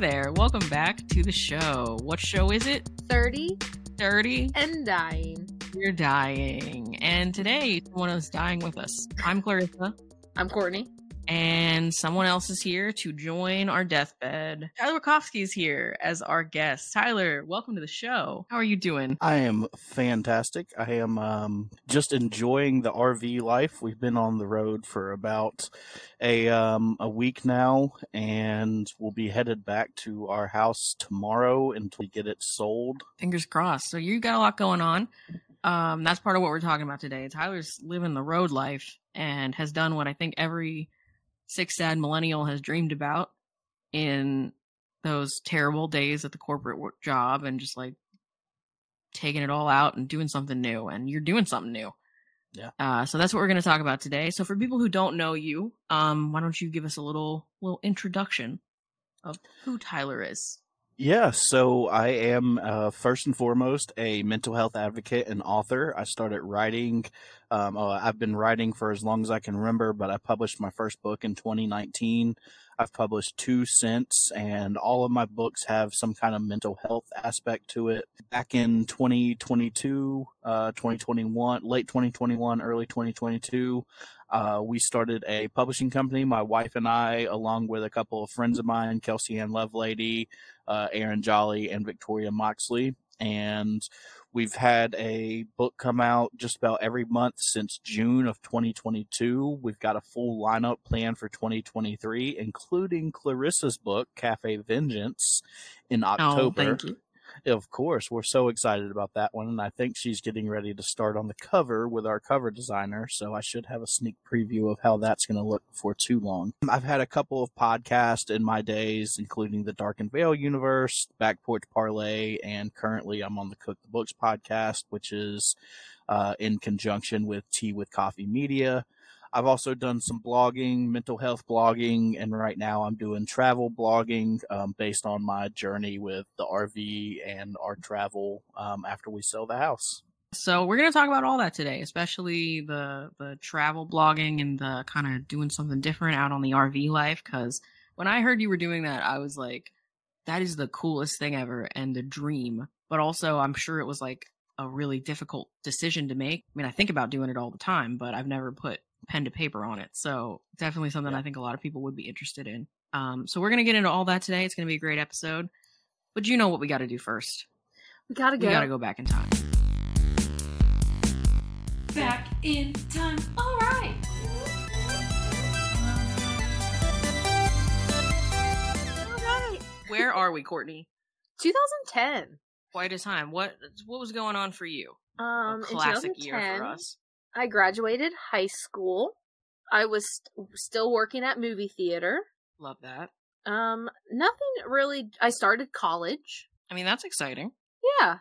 there. Welcome back to the show. What show is it? 30 30. and dying. You're dying. And today, someone is dying with us. I'm Clarissa, I'm Kourtney. And someone else is here to join our deathbed. Tyler Wittkofsky is here as our guest. Tyler, welcome to the show. How are you doing? I am fantastic. I am um, just enjoying the RV life. We've been on the road for about a um, a week now, and we'll be headed back to our house tomorrow until we get it sold. Fingers crossed. So you got a lot going on. Um, that's part of what we're talking about today. Tyler's living the road life and has done what I think every six sad millennial has dreamed about in those terrible days at the corporate job and just like taking it all out and doing something new. And you're doing something new. Yeah. Uh, so that's what we're going to talk about today. So for people who don't know you, um, why don't you give us a little little introduction of who Tyler is? Yeah, so I am uh, first and foremost a mental health advocate and author. I started writing. Um, uh, I've been writing for as long as I can remember, but I published my first book in 2019. I've published two since, and all of my books have some kind of mental health aspect to it. Back in 2022, uh, 2021, late 2021, early 2022, uh, we started a publishing company, my wife and I, along with a couple of friends of mine, Kelsey Ann Lovelady, uh, Aaron Jolly, and Victoria Moxley. And we've had a book come out just about every month since June of 2022. We've got a full lineup planned for 2023, including Clarissa's book, Cafe Vengeance, in October. Oh, thank you. Of course, we're so excited about that one, and I think she's getting ready to start on the cover with our cover designer, so I should have a sneak preview of how that's going to look before too long. I've had a couple of podcasts in my days, including the Dark and Veil Universe, Back Porch Parlay, and currently I'm on the Cook the Books podcast, which is uh, in conjunction with Tea with Coffee Media. I've also done some blogging, mental health blogging, and right now I'm doing travel blogging um, based on my journey with the RV and our travel um, after we sell the house. So we're gonna talk about all that today, especially the the travel blogging and the kind of doing something different out on the RV life. Because when I heard you were doing that, I was like, that is the coolest thing ever and the dream. But also, I'm sure it was like a really difficult decision to make. I mean, I think about doing it all the time, but I've never put pen to paper on it. So definitely something I think a lot of people would be interested in. Um, so we're gonna get into all that today. It's gonna be a great episode. But you know what we got to do first? We gotta go. We got to go back in time. Back in time. All right. All right. Where are we, Kourtney? 2010. Quite a time. What what was going on for you? Um, a classic in year for us. I graduated high school. I was st- still working at movie theater. Love that. Um, nothing really. I started college. I mean, that's exciting. Yeah.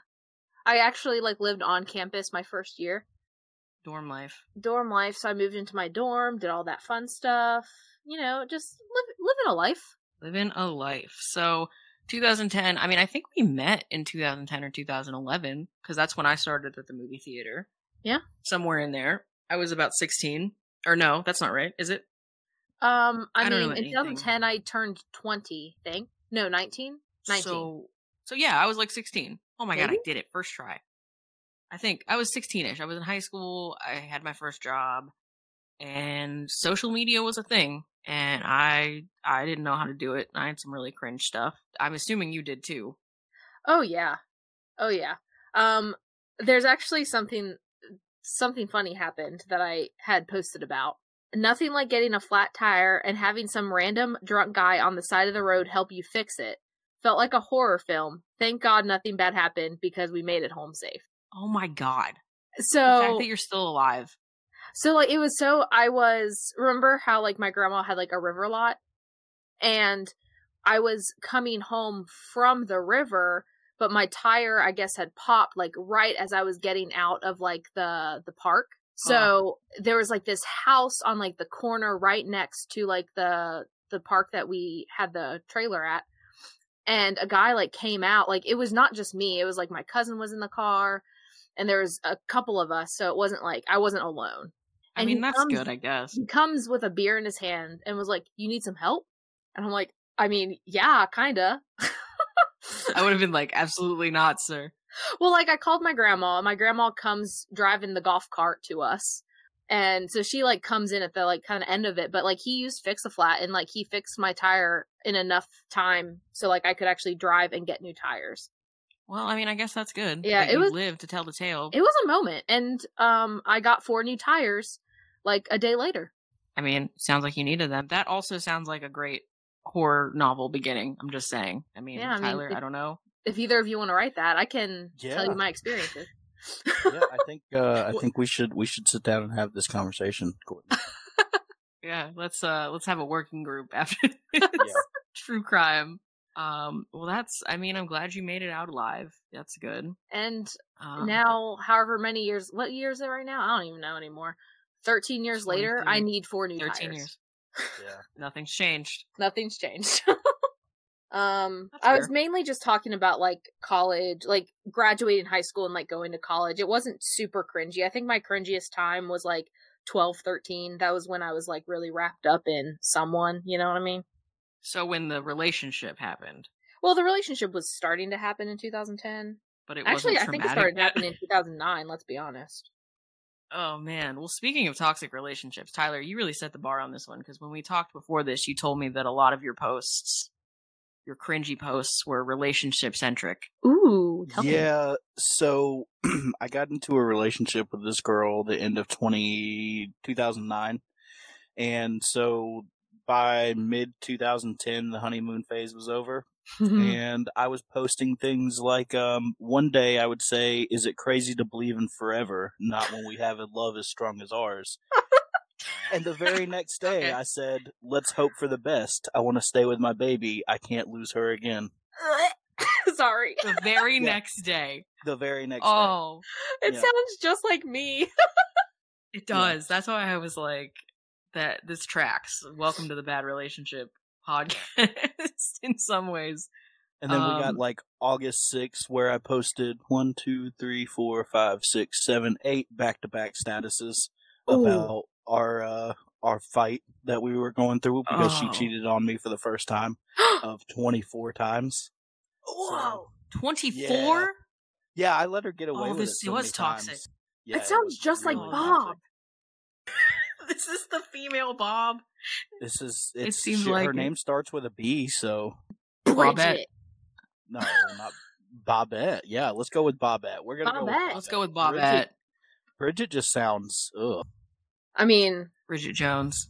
I actually like lived on campus my first year. Dorm life. Dorm life, so I moved into my dorm, did all that fun stuff. You know, just live, living a life. Living a life. So, 2010. I mean, I think we met in 2010 or 2011 because that's when I started at the movie theater. Yeah. Somewhere in there. I was about 16. Or no, that's not right. Is it? Um, I, I mean, in 2010, I turned 20. I think no, 19. 19. So, so yeah, I was like 16. Oh my god, I did it first try. I think I was 16ish. I was in high school. I had my first job, and social media was a thing. And I I didn't know how to do it. I had some really cringe stuff. I'm assuming you did too. Oh yeah. Oh yeah. Um there's actually something something funny happened that I had posted about. Nothing like getting a flat tire and having some random drunk guy on the side of the road help you fix it. Felt like a horror film. Thank God nothing bad happened because we made it home safe. Oh my god! So The fact that you're still alive. so like it was so I was remember how like my grandma had like a river lot and I was coming home from the river but my tire I guess had popped like right as I was getting out of like the the park. So there was like this house on like the corner right next to like the the park that we had the trailer at. And a guy like came out like it was not just me, it was like my cousin was in the car and there was a couple of us, so it wasn't like I wasn't alone. I mean, that's comes- good, I guess. He comes with a beer in his hand and was like, "You need some help?" And I'm like, I mean, yeah, kinda. I would have been like, absolutely not, sir. well, like I called my grandma. and My grandma comes driving the golf cart to us. And so she like comes in at the like kind of end of it, but like he used fix a flat and like he fixed my tire in enough time so like I could actually drive and get new tires. Well, I mean, I guess that's good. Yeah, that it you was- live to tell the tale. It was a moment and um I got four new tires like a day later. I mean, sounds like you needed them. That also sounds like a great horror novel beginning. I'm just saying. I mean, Yeah, I mean, Tyler, if- I don't know. If either of you want to write that, I can tell you my experiences. yeah, I think uh, I think we should we should sit down and have this conversation. Kourtney. Yeah, let's uh let's have a working group after this true crime. Um, well, that's. I mean, I'm glad you made it out alive. That's good. And Um, now, however many years, what year is it right now? I don't even know anymore. 13 years later, I need four new 13 tires. years. Yeah. Nothing's changed. Nothing's changed. um, That's I was mainly just talking about like college, like graduating high school and like going to college. It wasn't super cringy. I think my cringiest time was like 12, 13. That was when I was like really wrapped up in someone, you know what I mean? So when the relationship happened, Well, the relationship was starting to happen in 2010. but it Actually, I think it started happening in 2009, let's be honest. Oh man. Well, speaking of toxic relationships, Tyler, you really set the bar on this one because when we talked before this, you told me that a lot of your posts, your cringy posts, were relationship centric. Ooh, tell me. yeah. So I got into a relationship with this girl the end of 20, 2009. and so by mid 2010 the honeymoon phase was over. And I was posting things like, um, one day I would say, "Is it crazy to believe in forever? Not when we have a love as strong as ours." and the very next day, Okay. I said, "Let's hope for the best. I want to stay with my baby. I can't lose her again." Sorry. The very Yeah. next day. The very next day. Oh, It Yeah. sounds just like me. it does. That's why I was like, that this tracks. Welcome to the bad relationship podcast in some ways. And then we got Um, like August 6th, where I posted one, two, three, four, five, six, seven, eight back to back statuses Ooh. about our uh, our fight that we were going through because she Oh. cheated on me for the first time of 24 times. Whoa. 24? Yeah, I let her get away Oh, with this it. so was toxic. times. Yeah, It sounds just like Bob. this is the female Bob. This is It seems she- like her it. name starts with a B, so Bobette. Bridget. no, not Bobette. Yeah, let's go with Bobette. We're gonna go with Bobette. Let's go with Bobette. Bridget just sounds ugh. I mean, Bridget Jones.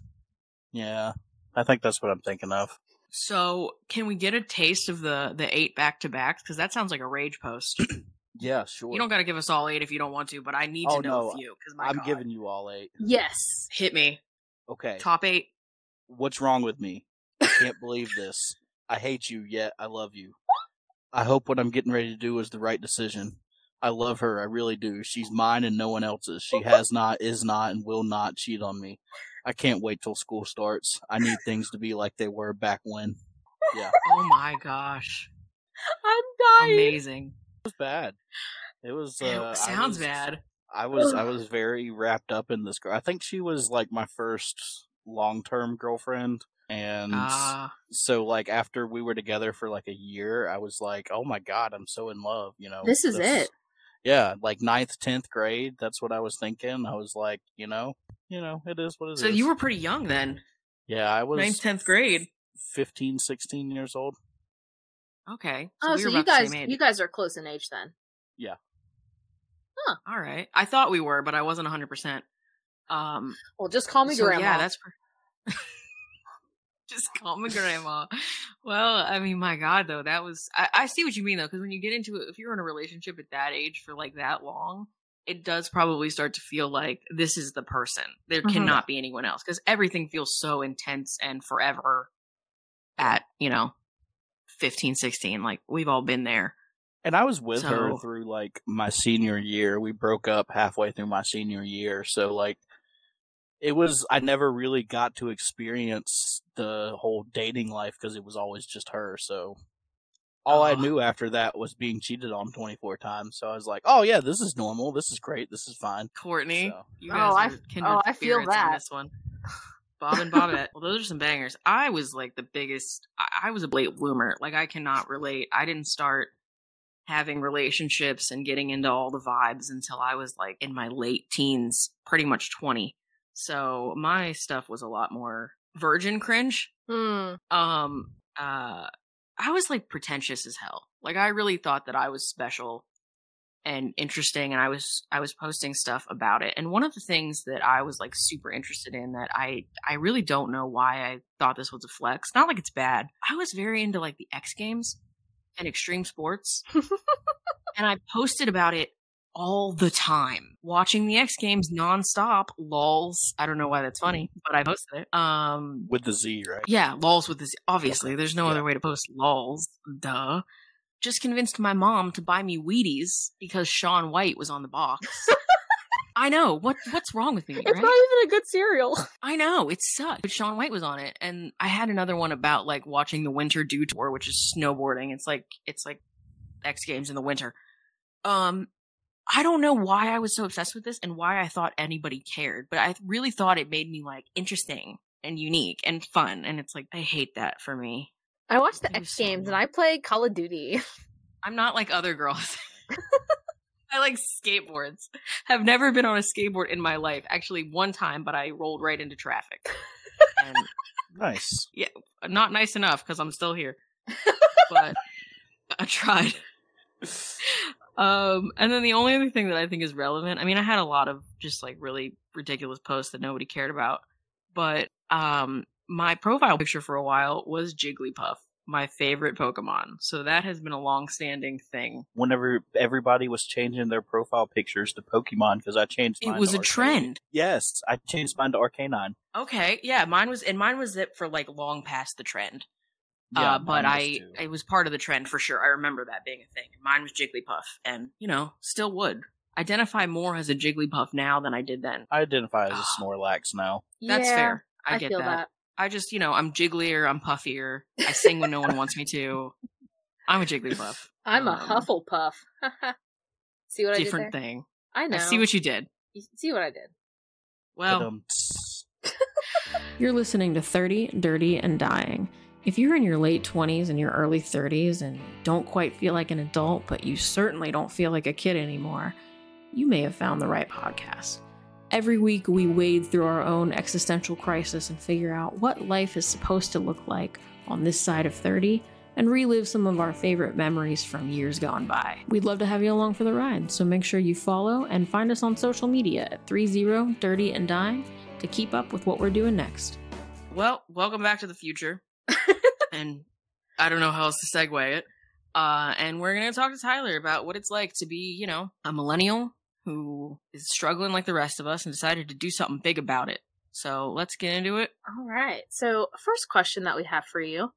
Yeah, I think that's what I'm thinking of. So, can we get a taste of the the eight back to backs? Because that sounds like a rage post. Yeah, sure. you don't got to give us all eight if you don't want to, but I need to Oh, know no, a few. Because I'm God. giving you all eight. yes. hit me Okay. top eight. What's wrong with me? I can't believe this. I hate you, yet I love you. I hope what I'm getting ready to do is the right decision. I love her, I really do. She's mine and no one else's. She has not, is not, and will not cheat on me. I can't wait till school starts. I need things to be like they were back when. Yeah. Oh my gosh, I'm dying. amazing! It was bad. It was. Uh, It I sounds was- bad. I was I was very wrapped up in this girl. I think she was like my first long term girlfriend, and Ah, so like after we were together for like a year, I was like, oh my god, I'm so in love. You know, This is it. Yeah, like ninth, tenth grade. That's what I was thinking. I was like, you know, you know, it is what it is. so you were pretty young then, yeah, I was ninth, tenth grade. 15, 16 years old. Okay. oh, we so you guys, you guys are close in age then. Yeah. Huh. All right. I thought we were, but I wasn't 100%. Um, Well, just call me so grandma. yeah, that's per- just call me grandma. Well, I mean, my God, though, that was, I, I see what you mean, though, because when you get into it, if you're in a relationship at that age for like that long, it does probably start to feel like this is the person. There Mhm. cannot be anyone else because everything feels so intense and forever at, you know, 15, 16. Like, we've all been there. And I was with her through like my senior year. We broke up halfway through my senior year. So like it was I never really got to experience the whole dating life because it was always just her. So all I Oh. knew after that was being cheated on 24 times. So I was like, "Oh yeah, this is normal. This is great. This is fine." Kourtney, So- you Oh, guys I- kindred oh, I feel spirits on that. this one. Bob and Bobette. well, those are some bangers. I was like the biggest. I, I was a late bloomer. Like I cannot relate. I didn't start having relationships and getting into all the vibes until I was like in my late teens, pretty much twenty. So my stuff was a lot more virgin cringe. Hmm. Um. Uh. I was like pretentious as hell. Like I really thought that I was special and interesting and I was I was posting stuff about it. And one of the things that I was like super interested in that I I really don't know why I thought this was a flex. Not like it's bad. I was very into like the X Games and extreme sports. and I posted about it all the time. Watching the X Games nonstop. Lols. I don't know why that's funny, but I posted it. Um with the Z, right? yeah, lols with this. Obviously, there's no Yeah. other way to post lols. Duh. Just convinced my mom to buy me Wheaties because Shaun White was on the box. I know what what's wrong with me, It's right? not even a good cereal. I know it sucked, but Shaun White was on it, and I had another one about like watching the Winter Dew Tour, which is snowboarding. It's like it's like X Games in the winter. Um, I don't know why I was so obsessed with this and why I thought anybody cared, but I really thought it made me like interesting and unique and fun, and it's like I hate that for me. I watch the It was X so Games and. I play Call of Duty. I'm not like other girls. I like skateboards. Have never been on a skateboard in my life. Actually, one time, but I rolled right into traffic. And Nice. Yeah, not nice enough because I'm still here. But I tried. Um, and then the only other thing that I think is relevant, I mean, I had a lot of just like really ridiculous posts that nobody cared about, but um, my profile picture for a while was Jigglypuff, my favorite Pokemon. So that has been a long-standing thing. Whenever everybody was changing their profile pictures to Pokemon, because I changed mine It was a Arcanine. trend. Yes, I changed mine to Arcanine. Okay, yeah, mine was, and mine was it for like long past the trend. Yeah, uh, but mine was I too. it was part of the trend for sure. I remember that being a thing. Mine was Jigglypuff, and you know, still would identify more as a Jigglypuff now than I did then. I identify as a Snorlax now. That's Yeah, fair. I, I, get feel that. that. I just, you know, I'm jigglier, I'm puffier. I sing when no one wants me to. I'm a Jigglypuff. I'm a Um, Hufflepuff. see what Different I did there? thing. I know. I see what you did. You see what I did. Well, You're listening to 30, Dirty, and Dying. If you're in your late 20s and your early 30s and don't quite feel like an adult, but you certainly don't feel like a kid anymore, you may have found the right podcast. Every week, we wade through our own existential crisis and figure out what life is supposed to look like on this side of 30 and relive some of our favorite memories from years gone by. We'd love to have you along for the ride, so make sure you follow and find us on social media at 30 Dirty and Dying to keep up with what we're doing next. Well, welcome back to the future. And I don't know how else to segue it. Uh, and we're going to talk to Tyler about what it's like to be, you know, a millennial who is struggling like the rest of us and decided to do something big about it. So let's get into it. All right. So, first question that we have for you.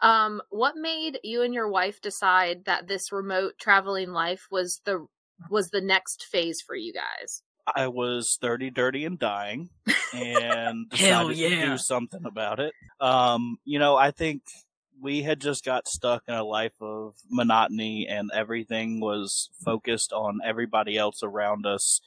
Um, what made you and your wife decide that this remote traveling life was the was the next phase for you guys? I was 30, dirty, and dying, and decided to do something about it. Um, you know, I think we had just got stuck in a life of monotony, and everything was focused on everybody else around us.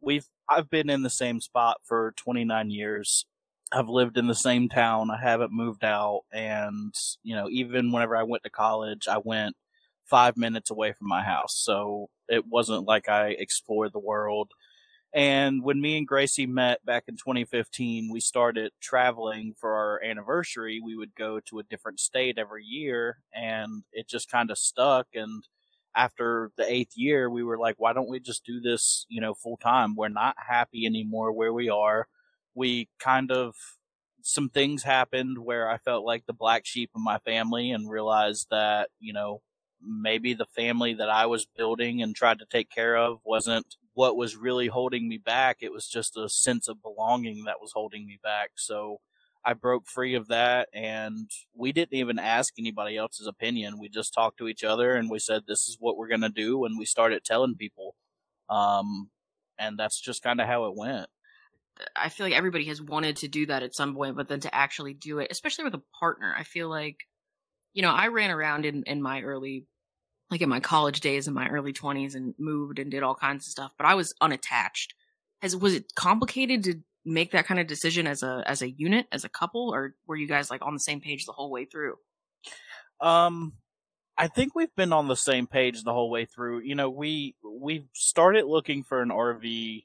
We've I've been in the same spot for 29 years. I've lived in the same town. I haven't moved out, and you know, even whenever I went to college, I went five minutes away from my house, so it wasn't like I explored the world. And when me and Gracie met back in 2015, we started traveling for our anniversary. We would go to a different state every year, and it just kind of stuck. And after the eighth year, we were like, why don't we just do this, you know, full time? We're not happy anymore where we are. We kind of, some things happened where I felt like the black sheep of my family and realized that, you know, maybe the family that I was building and tried to take care of wasn't what was really holding me back. It was just a sense of belonging that was holding me back. So I broke free of that and we didn't even ask anybody else's opinion. We just talked to each other and we said, this is what we're going to do. And we started telling people. Um, and that's just kind of how it went. I feel like everybody has wanted to do that at some point, but then to actually do it, especially with a partner, I feel like, you know, I ran around in, in my early, like in my college days in my early 20s and moved and did all kinds of stuff, but I was unattached. Has, was it complicated to make that kind of decision as a as a unit, as a couple, or were you guys like on the same page the whole way through? Um, I think we've been on the same page the whole way through. You know, we we started looking for an RV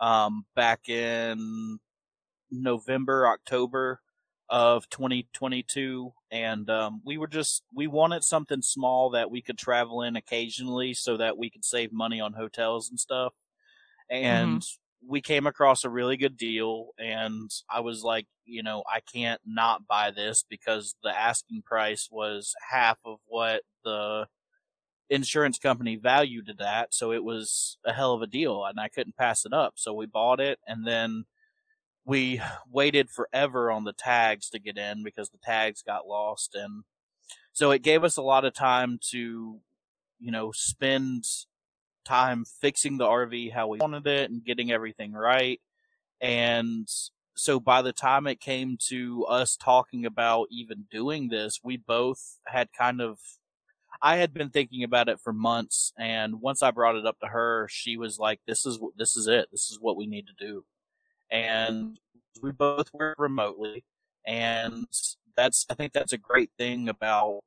um, back in November, October of 2022, and um, we were just we wanted something small that we could travel in occasionally, so that we could save money on hotels and stuff. And we came across a really good deal, and I was like, you know, I can't not buy this because the asking price was half of what the insurance company valued it at. So it was a hell of a deal, and I couldn't pass it up. So we bought it, and then we waited forever on the tags to get in because the tags got lost, and so it gave us a lot of time to, you know, spend time fixing the RV how we wanted it and getting everything right. And so by the time it came to us talking about even doing this, we both had kind of I had been thinking about it for months and once I brought it up to her, she was like this is this is it. This is what we need to do. And we both work remotely and that's I think that's a great thing about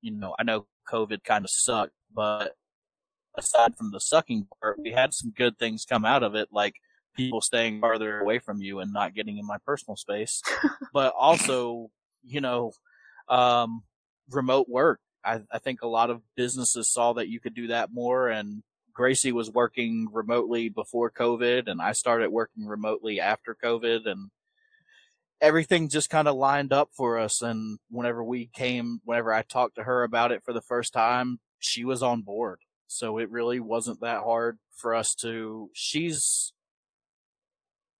you know, I know COVID kind of sucked, but aside from the sucking part, we had some good things come out of it, like people staying farther away from you and not getting in my personal space. but also, you know, um, remote work. I, I think a lot of businesses saw that you could do that more and Gracie was working remotely before COVID and I started working remotely after COVID and everything just kind of lined up for us. And whenever we came, whenever I talked to her about it for the first time, she was on board. So it really wasn't that hard for us to, she's,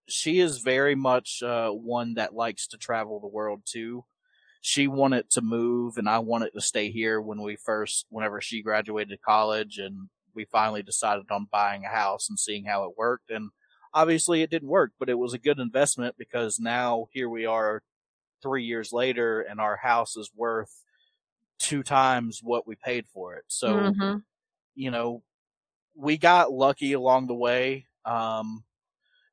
she is very much uh, one that likes to travel the world too. She wanted to move and I wanted to stay here when we first, whenever she graduated college and we finally decided on buying a house and seeing how it worked. And obviously it didn't work, but it was a good investment because now here we are three years later and our house is worth two times what we paid for it. So, Mhm. you know, we got lucky along the way, um,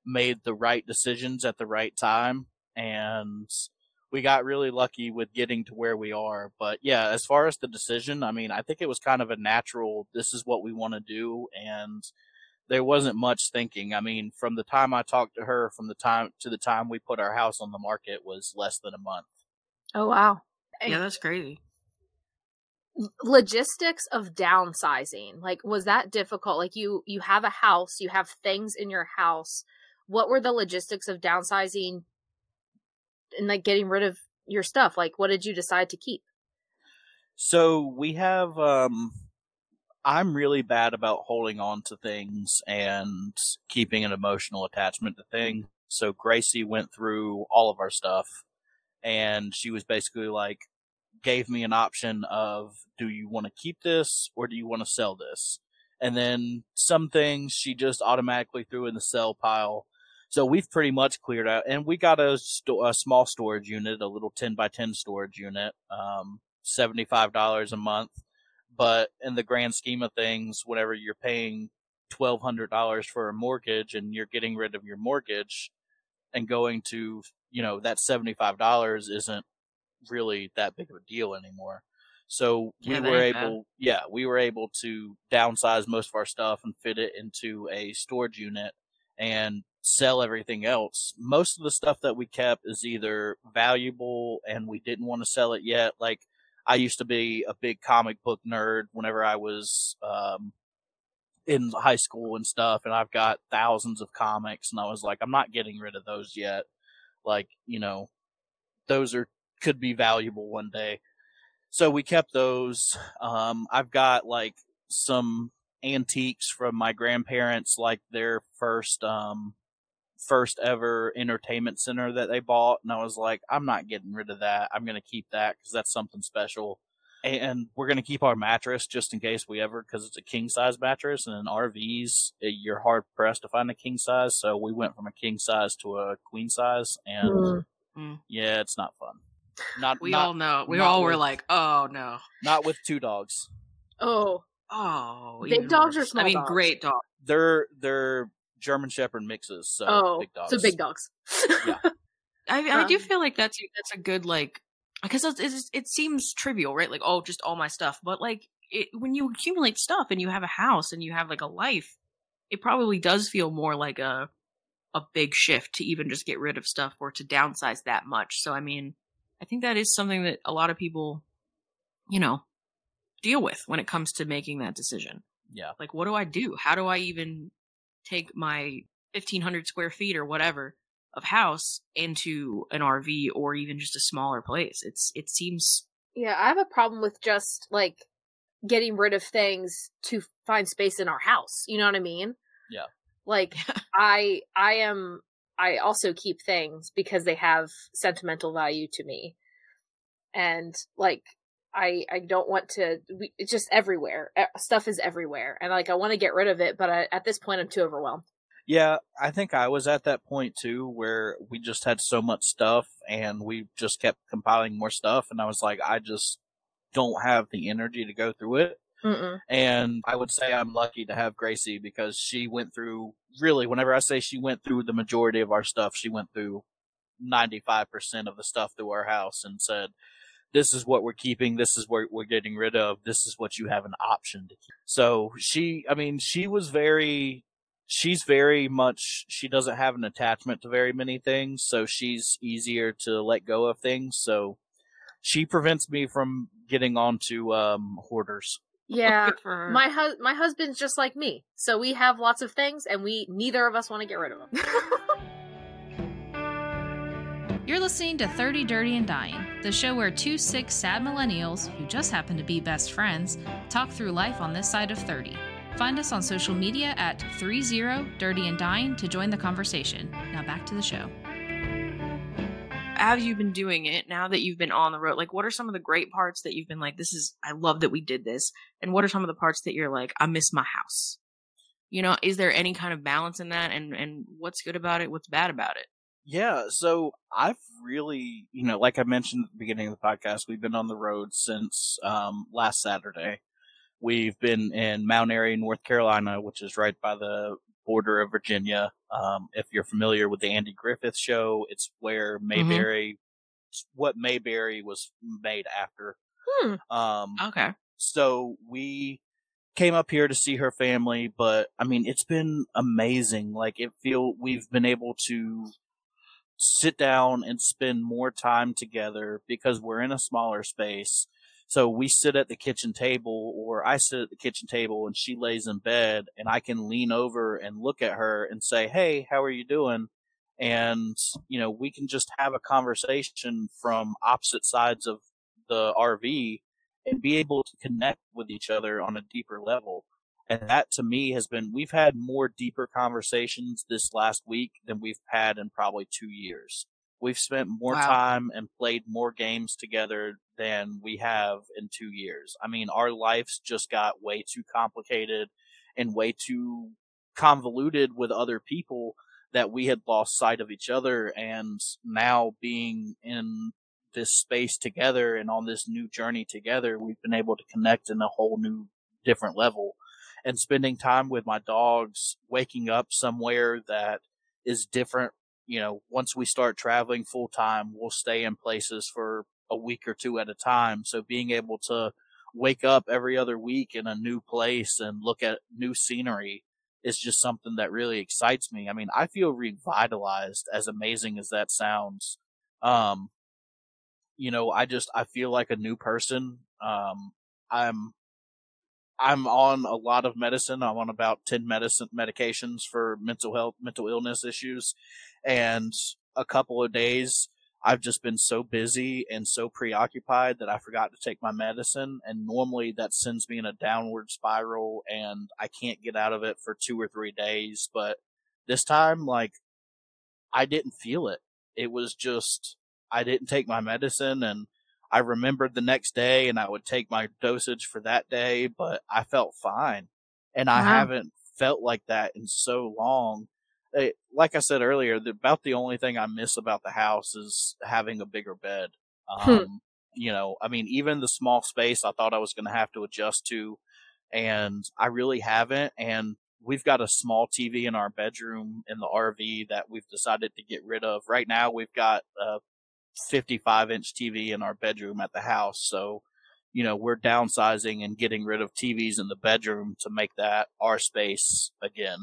made the right decisions at the right time, and we got really lucky with getting to where we are. But yeah, as far as the decision, I mean, I think it was kind of a natural, this is what we want to do, and there wasn't much thinking. I mean, from the time I talked to her, from the time to the time we put our house on the market was less than a month. Oh wow. Yeah, that's crazy. logistics of downsizing like was that difficult like you you have a house you have things in your house what were the logistics of downsizing and like getting rid of your stuff like what did you decide to keep So we have um I'm really bad about holding on to things and keeping an emotional attachment to things. So Gracie went through all of our stuff and she was basically like gave me an option of do you want to keep this or do you want to sell this? And then some things she just automatically threw in the sell pile. So we've pretty much cleared out and we got a, sto- a small storage unit, a little 10 by 10 storage unit, um, $75 a month but in the grand scheme of things, whenever you're paying twelve hundred dollars for a mortgage and you're getting rid of your mortgage and going to you know that seventy five dollars isn't really that big of a deal anymore. So we Yeah, were bad. able, yeah, we were able to downsize most of our stuff and fit it into a storage unit and sell everything else. Most of the stuff that we kept is either valuable and we didn't want to sell it yet. Like I used to be a big comic book nerd whenever I was um, in high school and stuff, and I've got thousands of comics, and I was like, I'm not getting rid of those yet. Like, you know, those are could be valuable one day. So we kept those. Um, I've got like some antiques from my grandparents, like their first um, first ever entertainment center that they bought, and I was like, I'm not getting rid of that. I'm gonna keep that because that's something special. And we're gonna keep our mattress just in case we ever, because it's a king size mattress, and in RVs eh, you're hard pressed to find a king size. So we went from a king size to a queen size, and Mm. Yeah, it's not fun. Not We not, all know. We not all were like, "Oh no." not with two dogs. oh Oh, Big dogs or worse. small I mean, dogs? great dogs. They're they're German Shepherd mixes. So oh, big dogs. so big dogs. Yeah. I I do Um, feel like that's that's a good like because it's, it's, it seems trivial, right? Like oh, just all my stuff, but like it, when you accumulate stuff and you have a house and you have like a life, it probably does feel more like a a big shift to even just get rid of stuff or to downsize that much. So I mean, I think that is something that a lot of people, you know, deal with when it comes to making that decision. Yeah. Like, what do I do? How do I even take my 1500 square feet or whatever of house into an RV or even just a smaller place? It's, it seems, Yeah, I have a problem with just like getting rid of things to find space in our house. You know what I mean? Yeah. Like I I am I also keep things because they have sentimental value to me. And like I I don't want to we, it's just everywhere. Stuff is everywhere and like I want to get rid of it, but I, at this point I'm too overwhelmed. Yeah, I think I was at that point too where we just had so much stuff and we just kept compiling more stuff and I was like I just don't have the energy to go through it. Mm-mm. And I would say I'm lucky to have Gracie because she went through really whenever I say she went through the majority of our stuff, she went through 95% of the stuff through our house and said this is what we're keeping, this is what we're getting rid of, this is what you have an option to keep. So she I mean she was very she's very much she doesn't have an attachment to very many things so she's easier to let go of things so she prevents me from getting onto um hoarders Yeah. good for her. My hus- my husband's just like me. So we have lots of things and we neither of us want to get rid of them. You're listening to 30 Dirty and Dying, the show where two sick, sad millennials, who just happen to be best friends, talk through life on this side of 30. Find us on social media at 30 Dirty and Dying to join the conversation. Now back to the show. have you been doing it now that you've been on the road? Like, what are some of the great parts that you've been like, this is, I love that we did this? And what are some of the parts that you're like, I miss my house? You know, is there any kind of balance in that? And, and what's good about it? What's bad about it? Yeah, so I've really, you know, like I mentioned at the beginning of the podcast, we've been on the road since um, last Saturday. We've been in Mount Airy, North Carolina, which is right by the border of Virginia. Um, if you're familiar with the Andy Griffith show, it's where Mayberry, it's what Mayberry was made after. Hmm. Um, Okay. so we came up here to see her family, but I mean, it's been amazing. Like it feel we've been able to sit down and spend more time together because we're in a smaller space. So we sit at the kitchen table or I sit at the kitchen table and she lays in bed and I can lean over and look at her and say, Hey, how are you doing? And, you know, we can just have a conversation from opposite sides of the RV and be able to connect with each other on a deeper level. And that to me has been, we've had more deeper conversations this last week than we've had in probably two years. We've spent more Wow. time and played more games together than we have in two years. I mean, our lives just got way too complicated and way too convoluted with other people that we had lost sight of each other. And now being in this space together and on this new journey together, we've been able to connect in a whole new different level and spending time with my dogs, waking up somewhere that is different. You know, once we start traveling full time, we'll stay in places for a week or two at a time. So being able to wake up every other week in a new place and look at new scenery is just something that really excites me. I mean, I feel revitalized as amazing as that sounds. Um, you know, I just, I feel like a new person. Um, I'm, I'm on a lot of medicine. I'm on about 10 medicine medications for mental health, mental illness issues. And a couple of days, I've just been so busy and so preoccupied that I forgot to take my medicine. And normally that sends me in a downward spiral and I can't get out of it for two or three days. But this time, like, I didn't feel it. It was just, I didn't take my medicine and I remembered the next day and I would take my dosage for that day, but I felt fine. And I haven't felt like that in so long. It, like I said earlier, the, about the only thing I miss about the house is having a bigger bed. Hmm. Um, you know, I mean, even the small space I thought I was going to have to adjust to, and I really haven't. And we've got a small TV in our bedroom in the RV that we've decided to get rid of. Right now, we've got a 55 inch TV in our bedroom at the house. So, you know, we're downsizing and getting rid of TVs in the bedroom to make that our space again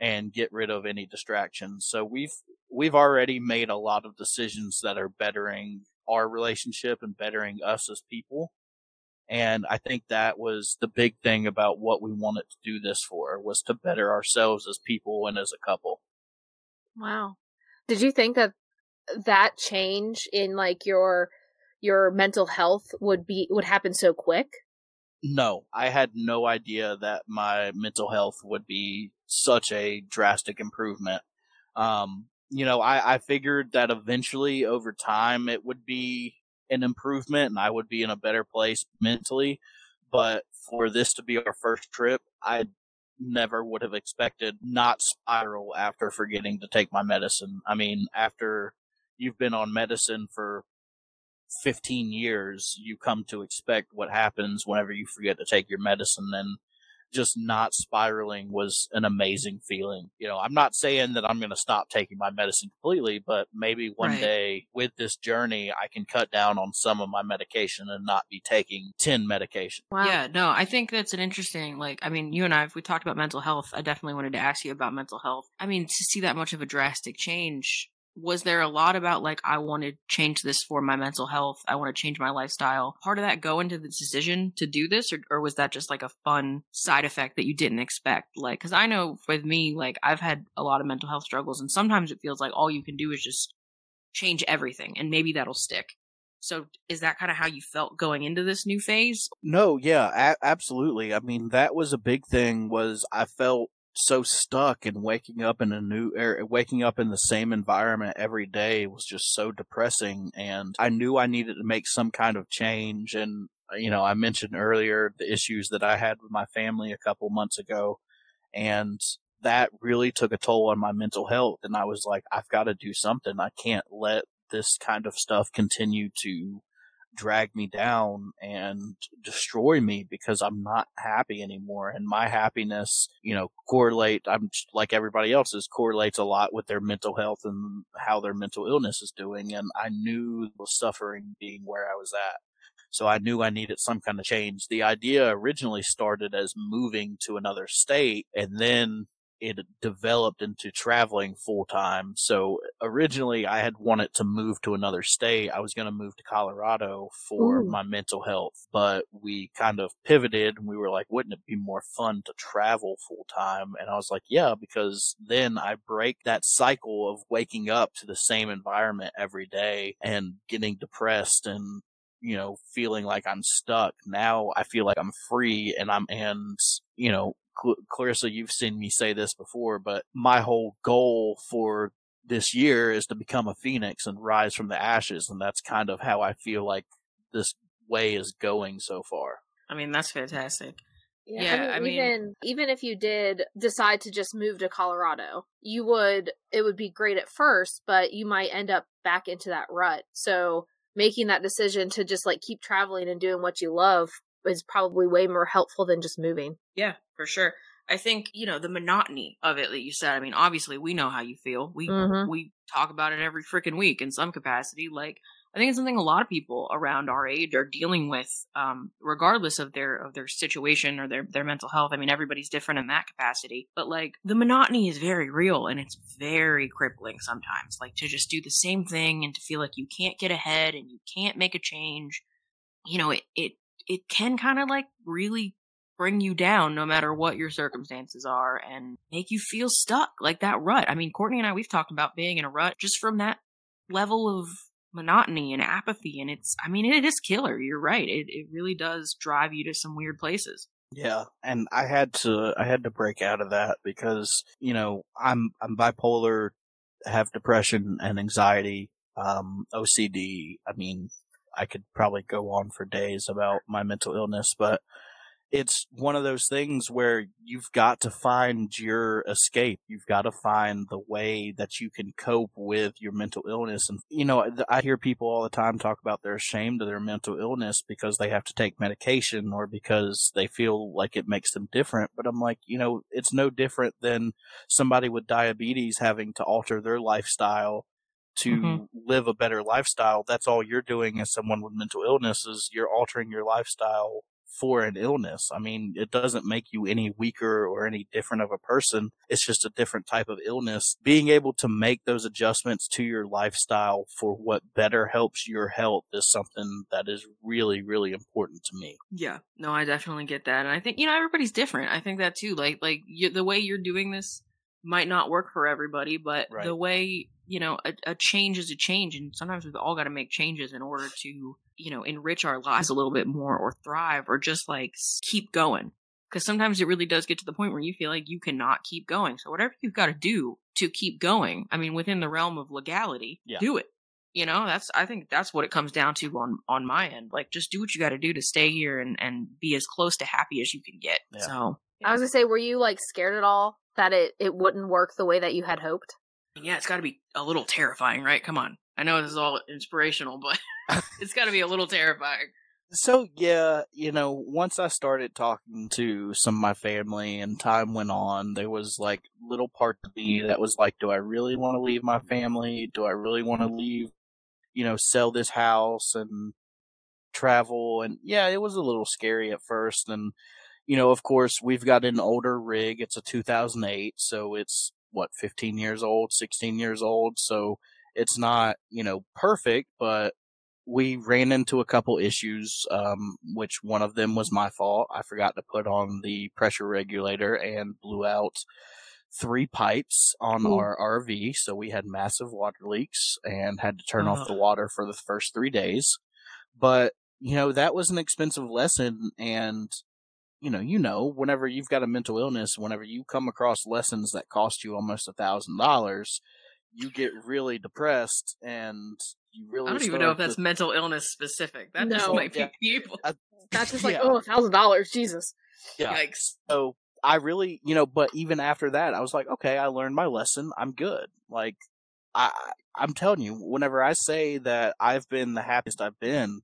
and get rid of any distractions. So we've we've already made a lot of decisions that are bettering our relationship and bettering us as people. And I think that was the big thing about what we wanted to do this for was to better ourselves as people and as a couple. Wow. Did you think that that change in like your your mental health would be would happen so quick? No, I had no idea that my mental health would be such a drastic improvement. Um, you know, I, I figured that eventually over time it would be an improvement and I would be in a better place mentally. But for this to be our first trip, I never would have expected not spiral after forgetting to take my medicine. I mean, after you've been on medicine for 15 years, you come to expect what happens whenever you forget to take your medicine. And just not spiraling was an amazing feeling. You know, I'm not saying that I'm going to stop taking my medicine completely, but maybe one Right. day with this journey, I can cut down on some of my medication and not be taking 10 medications. Wow. Yeah, no, I think that's an interesting, like, I mean, you and I, if we talked about mental health, I definitely wanted to ask you about mental health. I mean, to see that much of a drastic change, was there a lot about, like, I want to change this for my mental health? I want to change my lifestyle. Part of that go into the decision to do this, or, or was that just like a fun side effect that you didn't expect? Like, because I know with me, like, I've had a lot of mental health struggles, and sometimes it feels like all you can do is just change everything, and maybe that'll stick. So, is that kind of how you felt going into this new phase? No, yeah, a- absolutely. I mean, that was a big thing was I felt so stuck and waking up in a new er, waking up in the same environment every day was just so depressing and I knew I needed to make some kind of change and you know, I mentioned earlier the issues that I had with my family a couple months ago and that really took a toll on my mental health and I was like I've got to do something. I can't let this kind of stuff continue to drag me down and destroy me because I'm not happy anymore. And my happiness, you know, correlate, I'm like everybody else's, correlates a lot with their mental health and how their mental illness is doing. And I knew the suffering being where I was at. So I knew I needed some kind of change. The idea originally started as moving to another state and then it developed into traveling full time. So originally I had wanted to move to another state. I was going to move to Colorado for Ooh. my mental health, but we kind of pivoted and we were like, wouldn't it be more fun to travel full time? And I was like, yeah, because then I break that cycle of waking up to the same environment every day and getting depressed and you know, feeling like I'm stuck. Now I feel like I'm free and I'm, and, you know, Cl- Clarissa, you've seen me say this before, but my whole goal for this year is to become a phoenix and rise from the ashes. And that's kind of how I feel like this way is going so far. I mean, that's fantastic. Yeah, Yeah, I I mean, mean- even even if you did decide to just move to Colorado, you would it would be great at first, but you might end up back into that rut. So making that decision to just like keep traveling and doing what you love is probably way more helpful than just moving. Yeah, for sure. I think, you know, the monotony of it that you said. I mean, obviously we know how you feel. We Mhm. we talk about it every freaking week in some capacity. Like I think it's something a lot of people around our age are dealing with, um, regardless of their of their situation or their their mental health. I mean, everybody's different in that capacity. But like the monotony is very real and it's very crippling sometimes. Like to just do the same thing and to feel like you can't get ahead and you can't make a change. You know, it it it can kind of like really bring you down no matter what your circumstances are and make you feel stuck like that rut. I mean, Kourtney and I, we've talked about being in a rut just from that level of monotony and apathy. And it's, I mean, it is killer. You're right. It, it really does drive you to some weird places. Yeah, and I had to I had to break out of that because you know I'm I'm bipolar, have depression and anxiety, um, OCD. I mean, I could probably go on for days about my mental illness, but it's one of those things where you've got to find your escape. You've got to find the way that you can cope with your mental illness. And, you know, I hear people all the time talk about they're ashamed of their mental illness because they have to take medication or because they feel like it makes them different. But I'm like, you know, it's no different than somebody with diabetes having to alter their lifestyle to mm-hmm. live a better lifestyle. That's all you're doing as someone with mental illness is you're altering your lifestyle for an illness. I mean, it doesn't make you any weaker or any different of a person. It's just a different type of illness. Being able to make those adjustments to your lifestyle for what better helps your health is something that is really, really important to me. Yeah, no, I definitely get that. And I think, you know, everybody's different. I think that too. Like, like you, the way you're doing this might not work for everybody, but right. the way you know, a, a change is a change, and sometimes we've all got to make changes in order to, you know, enrich our lives a little bit more, or thrive, or just like keep going. Because sometimes it really does get to the point where you feel like you cannot keep going. So whatever you've got to do to keep going, I mean, within the realm of legality, yeah. do it. You know, that's I think that's what it comes down to on on my end. Like, just do what you got to do to stay here and and be as close to happy as you can get. Yeah. So I was gonna say, were you like scared at all that it it wouldn't work the way that you had hoped? Yeah, it's got to be a little terrifying, right? Come on. I know this is all inspirational, but it's got to be a little terrifying. So, yeah, you know, once I started talking to some of my family and time went on, there was like little part of me that was like, do I really want to leave my family? Do I really want to leave, you know, sell this house and travel? And yeah, it was a little scary at first. And, you know, of course, we've got an older rig. It's a 2008, so it's what 15 years old, 16 years old. So it's not you know perfect, but we ran into a couple issues, um, which one of them was my fault. I forgot to put on the pressure regulator and blew out three pipes on Ooh. our RV. So we had massive water leaks and had to turn uh. off the water for the first three days. But, you know, that was an expensive lesson. And you know, you know, whenever you've got a mental illness, whenever you come across lessons that cost you almost a thousand dollars, you get really depressed and you really. I don't even know if that's to... mental illness specific. That no. just might be people. I, that's just like yeah. oh, a thousand dollars, Jesus. Yeah. Yikes. So I really, you know, but even after that, I was like, okay, I learned my lesson. I'm good. Like, I, I'm telling you, whenever I say that I've been the happiest I've been,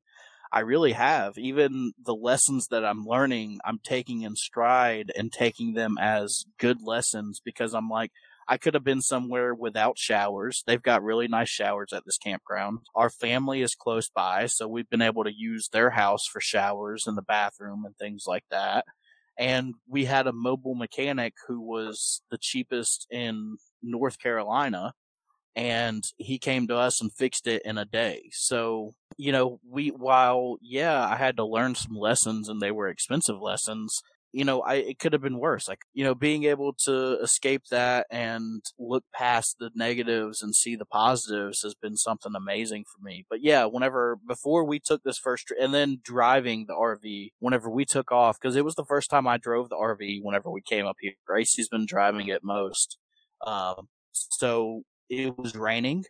I really have. Even the lessons that I'm learning, I'm taking in stride and taking them as good lessons because I'm like, I could have been somewhere without showers. They've got really nice showers at this campground. Our family is close by, so we've been able to use their house for showers and the bathroom and things like that. And we had a mobile mechanic who was the cheapest in North Carolina and he came to us and fixed it in a day. So, you know, we, while, yeah, I had to learn some lessons and they were expensive lessons, you know, I, it could have been worse. Like, you know, being able to escape that and look past the negatives and see the positives has been something amazing for me. But yeah, whenever, before we took this first, and then driving the RV, whenever we took off, because it was the first time I drove the RV whenever we came up here. Gracie's been driving it most. Um, so it was raining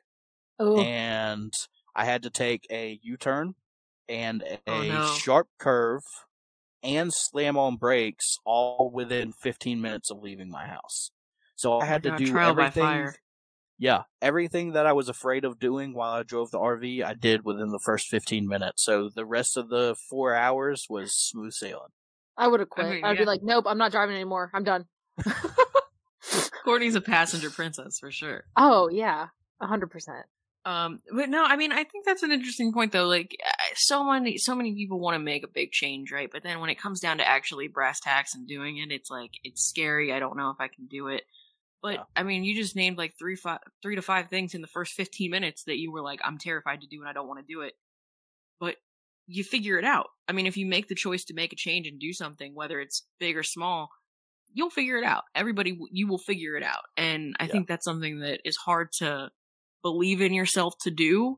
oh. and I had to take a U turn and oh, a oh, no. sharp curve and slam on brakes all within 15 minutes of leaving my house. So I oh had to do everything. Yeah, everything that I was afraid of doing while I drove the RV, I did within the first 15 minutes. So the rest of the four hours was smooth sailing. I would have quit. I mean, I'd yeah. be like, nope, I'm not driving anymore. I'm done. Kourtney's a passenger princess for sure. Oh yeah, a hundred percent. Um, but no, I mean, I think that's an interesting point though. Like, so many, so many people want to make a big change, right? But then when it comes down to actually brass tacks and doing it, it's like it's scary. I don't know if I can do it. But yeah. I mean, you just named like three, five, three to five things in the first fifteen minutes that you were like, I'm terrified to do and I don't want to do it. But you figure it out. I mean, if you make the choice to make a change and do something, whether it's big or small, you'll figure it out. Everybody, you will figure it out. And I yeah. think that's something that is hard to believe in yourself to do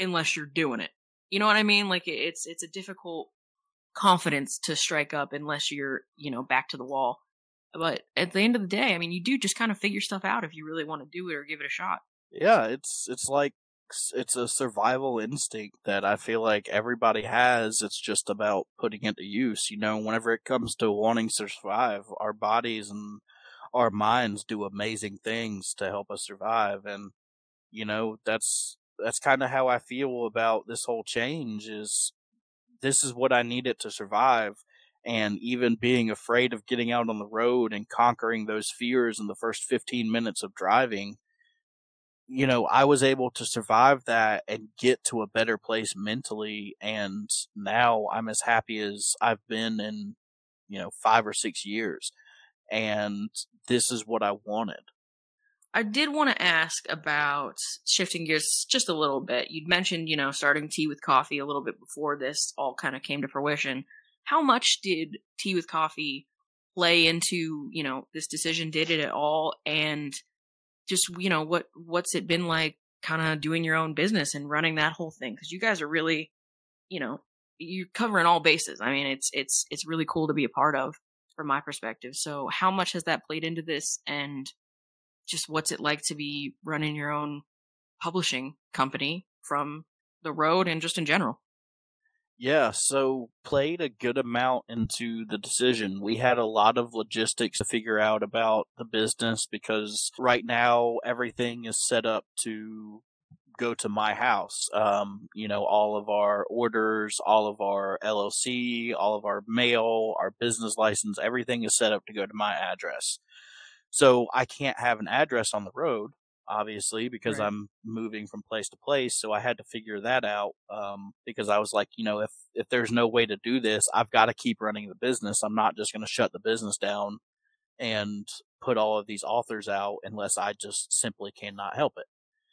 unless you're doing it. You know what I mean? Like it's, it's a difficult confidence to strike up unless you're, you know, back to the wall. But at the end of the day, I mean, you do just kind of figure stuff out if you really want to do it or give it a shot. Yeah, it's it's like. It's a survival instinct that I feel like everybody has. It's just about putting it to use. You know, whenever it comes to wanting to survive, our bodies and our minds do amazing things to help us survive. And, you know, that's, that's kind of how I feel about this whole change is this is what I needed to survive. And even being afraid of getting out on the road and conquering those fears in the first 15 minutes of driving, you know, I was able to survive that and get to a better place mentally. And now I'm as happy as I've been in, you know, five or six years. And this is what I wanted. I did want to ask about shifting gears just a little bit. You'd mentioned, you know, starting tea with coffee a little bit before this all kind of came to fruition. How much did tea with coffee play into, you know, this decision? Did it at all? And just, you know, what what's it been like kind of doing your own business and running that whole thing? Because you guys are really, you know, you're covering all bases. I mean, it's it's it's really cool to be a part of from my perspective. So, how much has that played into this and just what's it like to be running your own publishing company from the road and just in general? Yeah, so played a good amount into the decision. We had a lot of logistics to figure out about the business because right now everything is set up to go to my house. Um, you know, all of our orders, all of our LLC, all of our mail, our business license, everything is set up to go to my address. So I can't have an address on the road, obviously, because right. I'm moving from place to place. So I had to figure that out um, because I was like, you know, if if there's no way to do this, I've got to keep running the business. I'm not just going to shut the business down and put all of these authors out unless I just simply cannot help it.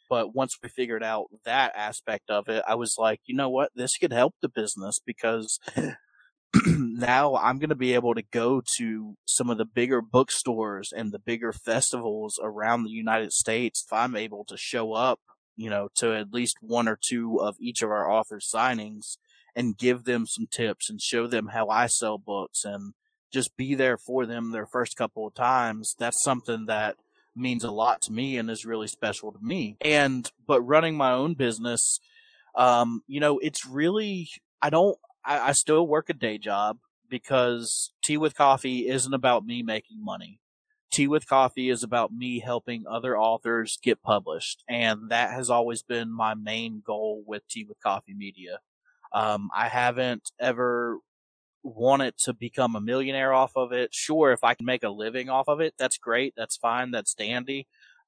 But once we figured out that aspect of it, I was like, you know what? This could help the business because now I'm going to be able to go to some of the bigger bookstores and the bigger festivals around the United States if I'm able to show up, you know, to at least one or two of each of our authors' signings and give them some tips and show them how I sell books and just be there for them their first couple of times. That's something that means a lot to me and is really special to me. And, but running my own business, um, you know, it's really, I don't, I, I still work a day job because Tea with Coffee isn't about me making money. Tea with Coffee is about me helping other authors get published. And that has always been my main goal with Tea with Coffee Media. Um, I haven't ever wanted to become a millionaire off of it. Sure, if I can make a living off of it, that's great. That's fine. That's dandy.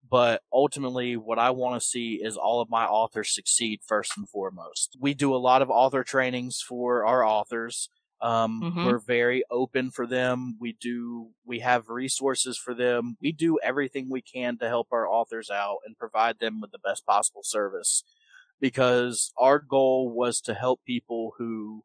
But ultimately, what I want to see is all of my authors succeed first and foremost. We do a lot of author trainings for our authors. Um, mm-hmm. We're very open for them. We do, we have resources for them. We do everything we can to help our authors out and provide them with the best possible service because our goal was to help people who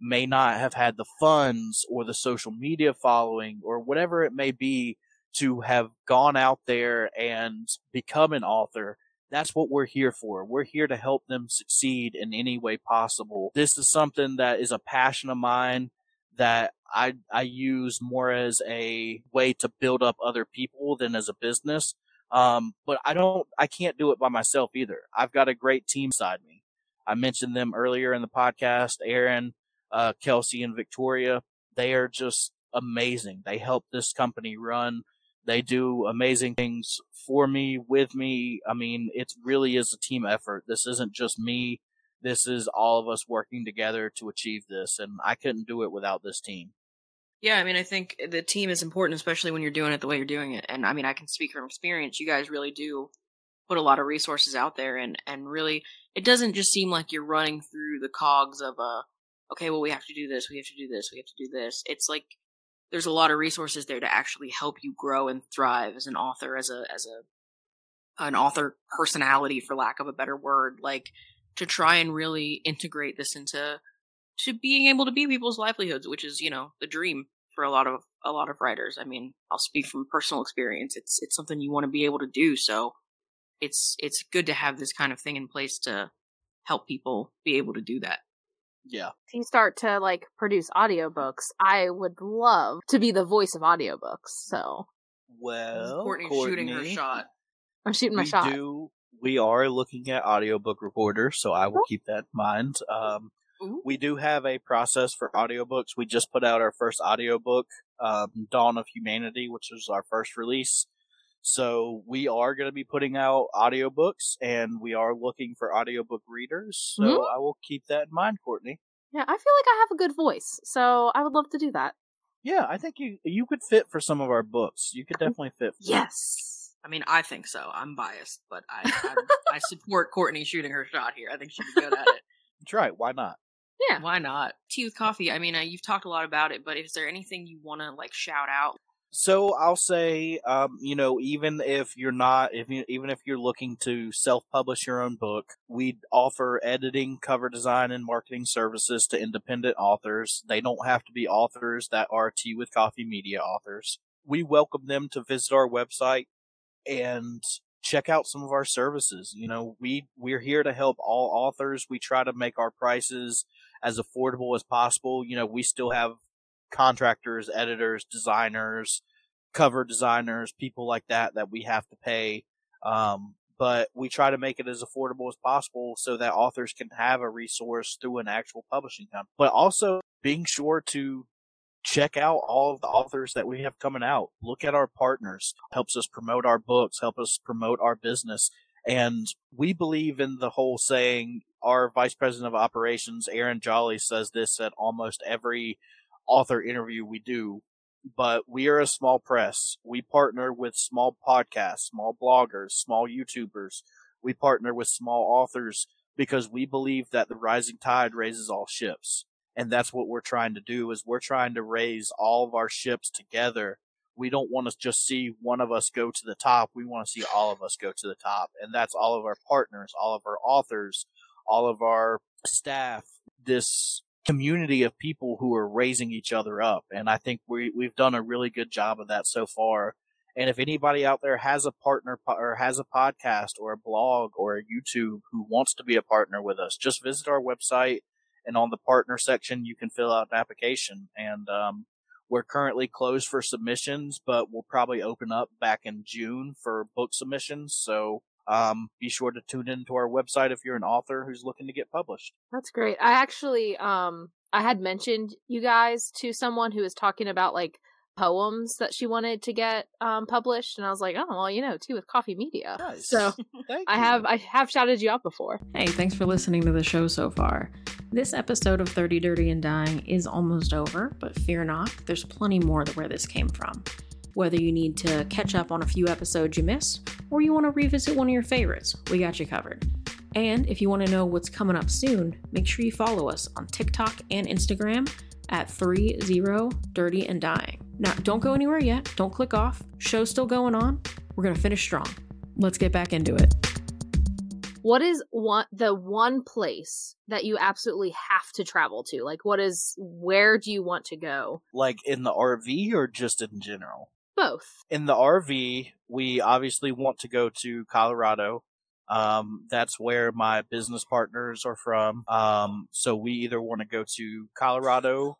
may not have had the funds or the social media following or whatever it may be to have gone out there and become an author. That's what we're here for. We're here to help them succeed in any way possible. This is something that is a passion of mine that I, I use more as a way to build up other people than as a business. Um, but I don't, I can't do it by myself either. I've got a great team beside me. I mentioned them earlier in the podcast, Aaron, uh, Kelsey and Victoria. They are just amazing. They help this company run. They do amazing things for me, with me. I mean, it really is a team effort. This isn't just me. This is all of us working together to achieve this. And I couldn't do it without this team. Yeah, I mean, I think the team is important, especially when you're doing it the way you're doing it. And I mean, I can speak from experience. You guys really do put a lot of resources out there, and and really, it doesn't just seem like you're running through the cogs of a, okay, well, we have to do this, we have to do this, we have to do this. It's like there's a lot of resources there to actually help you grow and thrive as an author, as a as a an author personality, for lack of a better word. Like to try and really integrate this into to being able to be people's livelihoods, which is you know the dream for a lot of a lot of writers. I mean, I'll speak from personal experience. It's it's something you want to be able to do. So it's it's good to have this kind of thing in place to help people be able to do that. Yeah. If you start to like produce audiobooks, I would love to be the voice of audiobooks. So well, Kourtney's Kourtney, shooting her shot. I'm shooting my we shot. Do, we are looking at audiobook recorders, so I will keep that in mind. Um, Ooh. we do have a process for audiobooks. We just put out our first audiobook, um, Dawn of Humanity, which is our first release. So we are going to be putting out audiobooks and we are looking for audiobook readers. So Mhm. I will keep that in mind, Kourtney. Yeah, I feel like I have a good voice, so I would love to do that. Yeah, I think you you could fit for some of our books. You could definitely fit. For Yes. I mean, I think so. I'm biased, but I I, I support Kourtney shooting her shot here. I think she'd be good at it. That's right. Why not? Yeah. Why not? Tea with coffee. I mean, uh, you've talked a lot about it, but is there anything you want to like shout out? So I'll say, um, you know, even if you're not, if you, even if you're looking to self-publish your own book, we offer editing, cover design, and marketing services to independent authors. They don't have to be authors that are Tea with Coffee Media authors. We welcome them to visit our website and check out some of our services. You know, we we're here to help all authors. We try to make our prices as affordable as possible. You know, we still have contractors, editors, designers, cover designers, people like that that we have to pay. Um, but we try to make it as affordable as possible so that authors can have a resource through an actual publishing company. But also being sure to check out all of the authors that we have coming out. Look at our partners. Helps us promote our books, help us promote our business. And we believe in the whole saying, our vice president of operations, Aaron Jolly, says this at almost every author interview we do. But we are a small press. We partner with small podcasts, small bloggers, small YouTubers. We partner with small authors because we believe that the rising tide raises all ships. And that's what we're trying to do is we're trying to raise all of our ships together. We don't want to just see one of us go to the top. We want to see all of us go to the top. And that's all of our partners, all of our authors, all of our staff, this community of people who are raising each other up. And I think we, we've done a really good job of that so far. And if anybody out there has a partner or has a podcast or a blog or a YouTube who wants to be a partner with us, just visit our website and on the partner section, you can fill out an application. And, um, we're currently closed for submissions, but we'll probably open up back in June for book submissions. So, um, be sure to tune into our website if you're an author who's looking to get published. That's great. I actually um I had mentioned you guys to someone who was talking about like poems that she wanted to get um published and I was like, "Oh, well, you know, Tea with Coffee Media." Nice. So, I you. have I have shouted you out before. Hey, thanks for listening to the show so far. This episode of 30 Dirty and Dying is almost over, but fear not, there's plenty more to where this came from. Whether you need to catch up on a few episodes you missed, or you want to revisit one of your favorites, we got you covered. And if you want to know what's coming up soon, make sure you follow us on TikTok and Instagram at 30 Dirty and Dying. Now, don't go anywhere yet. Don't click off. Show's still going on. We're going to finish strong. Let's get back into it. What is one the one place that you absolutely have to travel to? Like what is where do you want to go? like in the RV or just in general? Both. In the RV, we obviously want to go to Colorado. Um, that's where my business partners are from. Um, so we either want to go to Colorado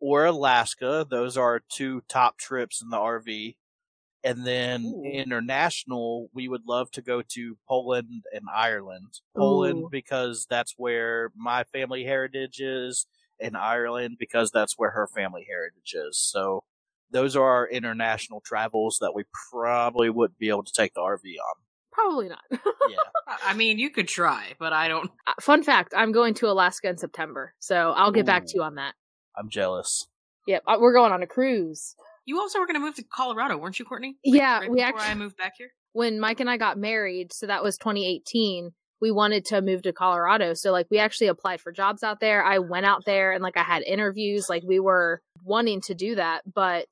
or Alaska. Those are two top trips in the RV. And then Ooh. international, we would love to go to Poland and Ireland. Poland Ooh. because that's where my family heritage is, and Ireland because that's where her family heritage is. So those are our international travels that we probably wouldn't be able to take the RV on. Probably not. Yeah. I mean, you could try, but I don't. Uh, Fun fact, I'm going to Alaska in September. So I'll get back to you on that. I'm jealous. Yep, uh, we're going on a cruise. You also were going to move to Colorado, weren't you, Kourtney? Yeah, right we before actually I moved back here. when Mike and I got married, so that was 2018, we wanted to move to Colorado. So like we actually applied for jobs out there. I went out there and like I had interviews, like we were wanting to do that, but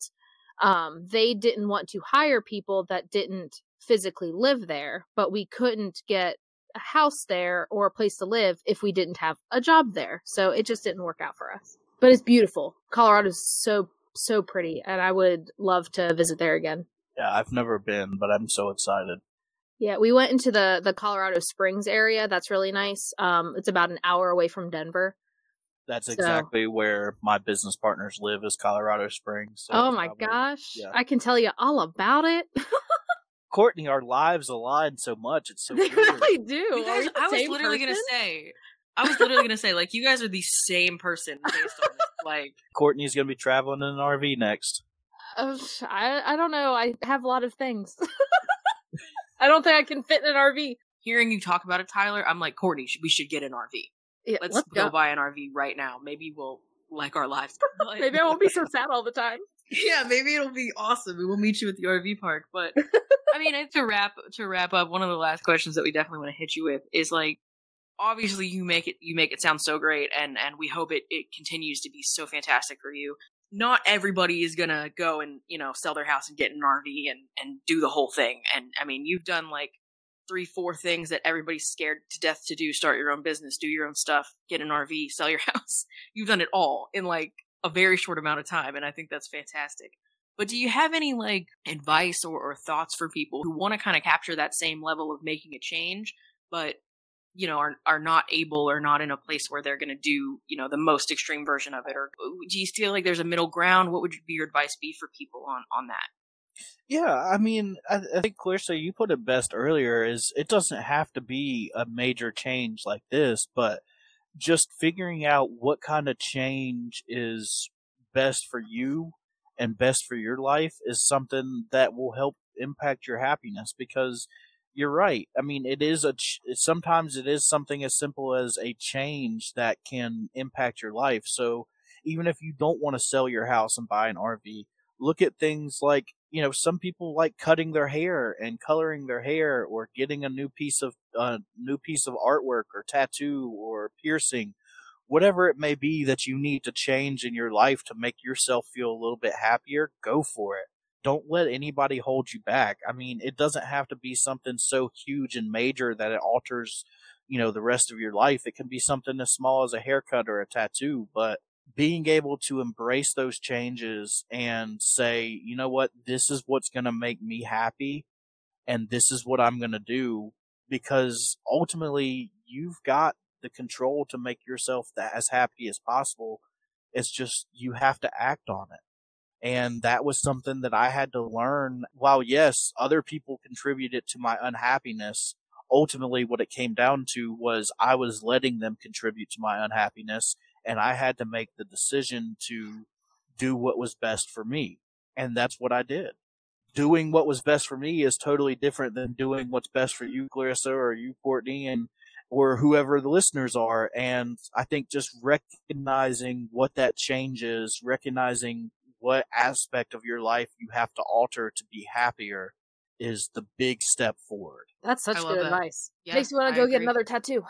um they didn't want to hire people that didn't physically live there, but we couldn't get a house there or a place to live if we didn't have a job there. So it just didn't work out for us. But it's beautiful. Colorado's so so pretty and I would love to visit there again. Yeah, I've never been, but I'm so excited. Yeah, we went into the the Colorado Springs area. That's really nice. Um, it's about an hour away from Denver. That's So- exactly where my business partners live is Colorado Springs. So oh my probably- gosh, yeah. I can tell you all about it. Kourtney, our lives align so much. It's so They weird. really do. You guys, we I was same literally gonna say, I was literally gonna say, like, you guys are the same person based on this. Like, Kourtney's gonna be traveling in an RV next. Uh, I I don't know. I have a lot of things. I don't think I can fit in an RV. hearing you talk about it, Tyler, I'm like, Kourtney, we should get an RV. Yeah, Let's, let's go. go. buy an RV right now. Maybe we'll like our lives. Maybe I won't be so sad all the time. yeah, maybe it'll be awesome. We will meet you at the RV park. But I mean, to wrap to wrap up, one of the last questions that we definitely want to hit you with is like, obviously you make it you make it sound so great, and and we hope it it continues to be so fantastic for you. Not everybody is gonna go and you know sell their house and get an RV and and do the whole thing. And I mean, you've done like three, four things that everybody's scared to death to do. Start your own business, do your own stuff, get an RV, sell your house. You've done it all in like a very short amount of time. And I think that's fantastic. But do you have any like advice or, or thoughts for people who want to kind of capture that same level of making a change, but you know are are not able or not in a place where they're going to do you know the most extreme version of it? Or do you feel like there's a middle ground? What would be your advice be for people on on that? Yeah, I mean, I, I think Clarissa, you put it best earlier. Is it doesn't have to be a major change like this, but just figuring out what kind of change is best for you and best for your life is something that will help impact your happiness. Because you're right. I mean, it is a ch- sometimes it is something as simple as a change that can impact your life. So even if you don't want to sell your house and buy an RV, look at things like you know some people like cutting their hair and coloring their hair or getting a new piece of uh, new piece of artwork or tattoo or piercing whatever it may be that you need to change in your life to make yourself feel a little bit happier go for it don't let anybody hold you back i mean it doesn't have to be something so huge and major that it alters you know the rest of your life it can be something as small as a haircut or a tattoo but being able to embrace those changes and say, you know what, this is what's going to make me happy and this is what I'm going to do because ultimately you've got the control to make yourself that as happy as possible. It's just you have to act on it. And that was something that I had to learn. While yes, other people contributed to my unhappiness, ultimately what it came down to was I was letting them contribute to my unhappiness and I had to make the decision to do what was best for me. And that's what I did. Doing what was best for me is totally different than doing what's best for you, Clarissa, or you, Kourtney, and or whoever the listeners are. And I think just recognizing what that change is, recognizing what aspect of your life you have to alter to be happier is the big step forward. That's such I good that. advice. Yeah, Makes me want to go get another tattoo.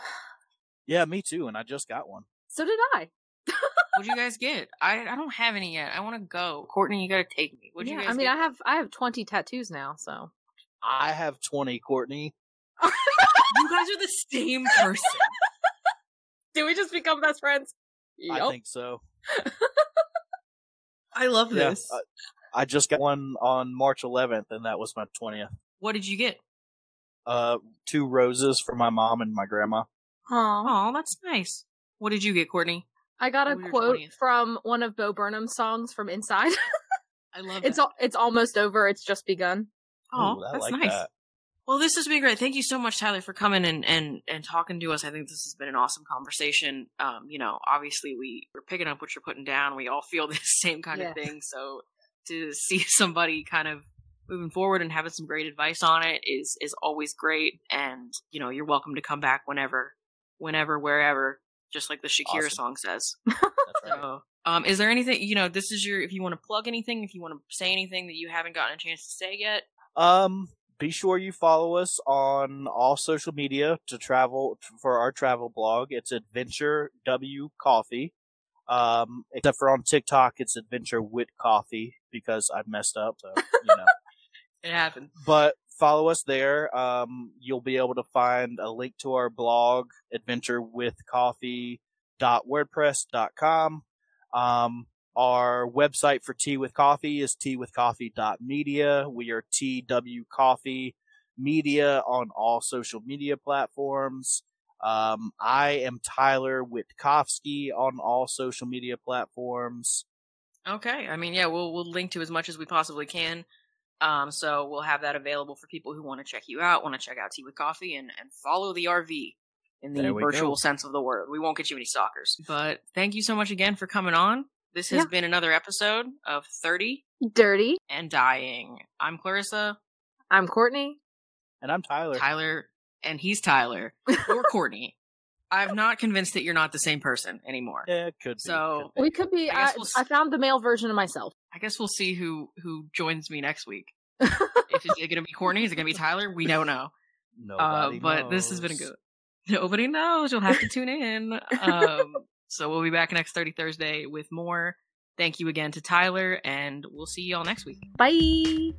Yeah, me too. And I just got one. So did I. What'd you guys get? I I don't have any yet. I want to go. Kourtney, you got to take me. What'd yeah, you guys I mean, get? I have I have twenty tattoos now. So I have 20, Kourtney. You guys are the same person. do we just become best friends? I think so. I love Yeah, this. I just got one on March 11th, and that was my 20th. what did you get? Uh, two roses for my mom and my grandma. Aw. Oh, that's nice. What did you get, Kourtney? I got a What was your quote 20th? from one of Bo Burnham's songs from Inside. I love it's it. al- it's almost over. It's just begun. Oh, that's like nice. that. Well, this has been great. Thank you so much, Tyler, for coming and, and, and talking to us. I think this has been an awesome conversation. Um, you know, obviously we we're picking up what you're putting down. We all feel the same kind Yeah. of thing. So to see somebody kind of moving forward and having some great advice on it is is always great. And you know, you're welcome to come back whenever, whenever, wherever. Just like the Shakira Awesome. song says. That's right. So, um, is there anything you know? This is your if you want to plug anything, if you want to say anything that you haven't gotten a chance to say yet. Um, be sure you follow us on all social media to travel for our travel blog. It's Adventure W Coffee. Um, except for on TikTok, it's Adventure with Coffee because I messed up. So you know. It happened. but follow us there. Um, you'll be able to find a link to our blog, adventure with adventurewithcoffee.wordpress.com. Um, our website for Tea with Coffee is teawithcoffee.media. We are TW Coffee Media on all social media platforms. Um, I am Tyler Wittkofsky on all social media platforms. Okay. I mean, yeah, we'll we'll link to as much as we possibly can. Um, so we'll have that available for people who want to check you out, want to check out Tea with Coffee, and, and follow the RV in the virtual go. sense of the word. We won't get you any stalkers. But thank you so much again for coming on. This has Yeah. been another episode of 30 Dirty. and Dying. I'm Clarissa, I'm Kourtney. And I'm Tyler. Tyler, and he's Tyler, or Kourtney. I'm not convinced that you're not the same person anymore. Yeah, it could be. So- could be. We could be. I I, we'll s- I found the male version of myself. I guess we'll see who who joins me next week. if it's going to be Kourtney, is it going to be Tyler? We don't know. Uh, Nobody but this has been a good. Nobody knows. You'll have to tune in. Um, so we'll be back next 30 Thursday with more. Thank you again to Tyler, and we'll see y'all next week. Bye.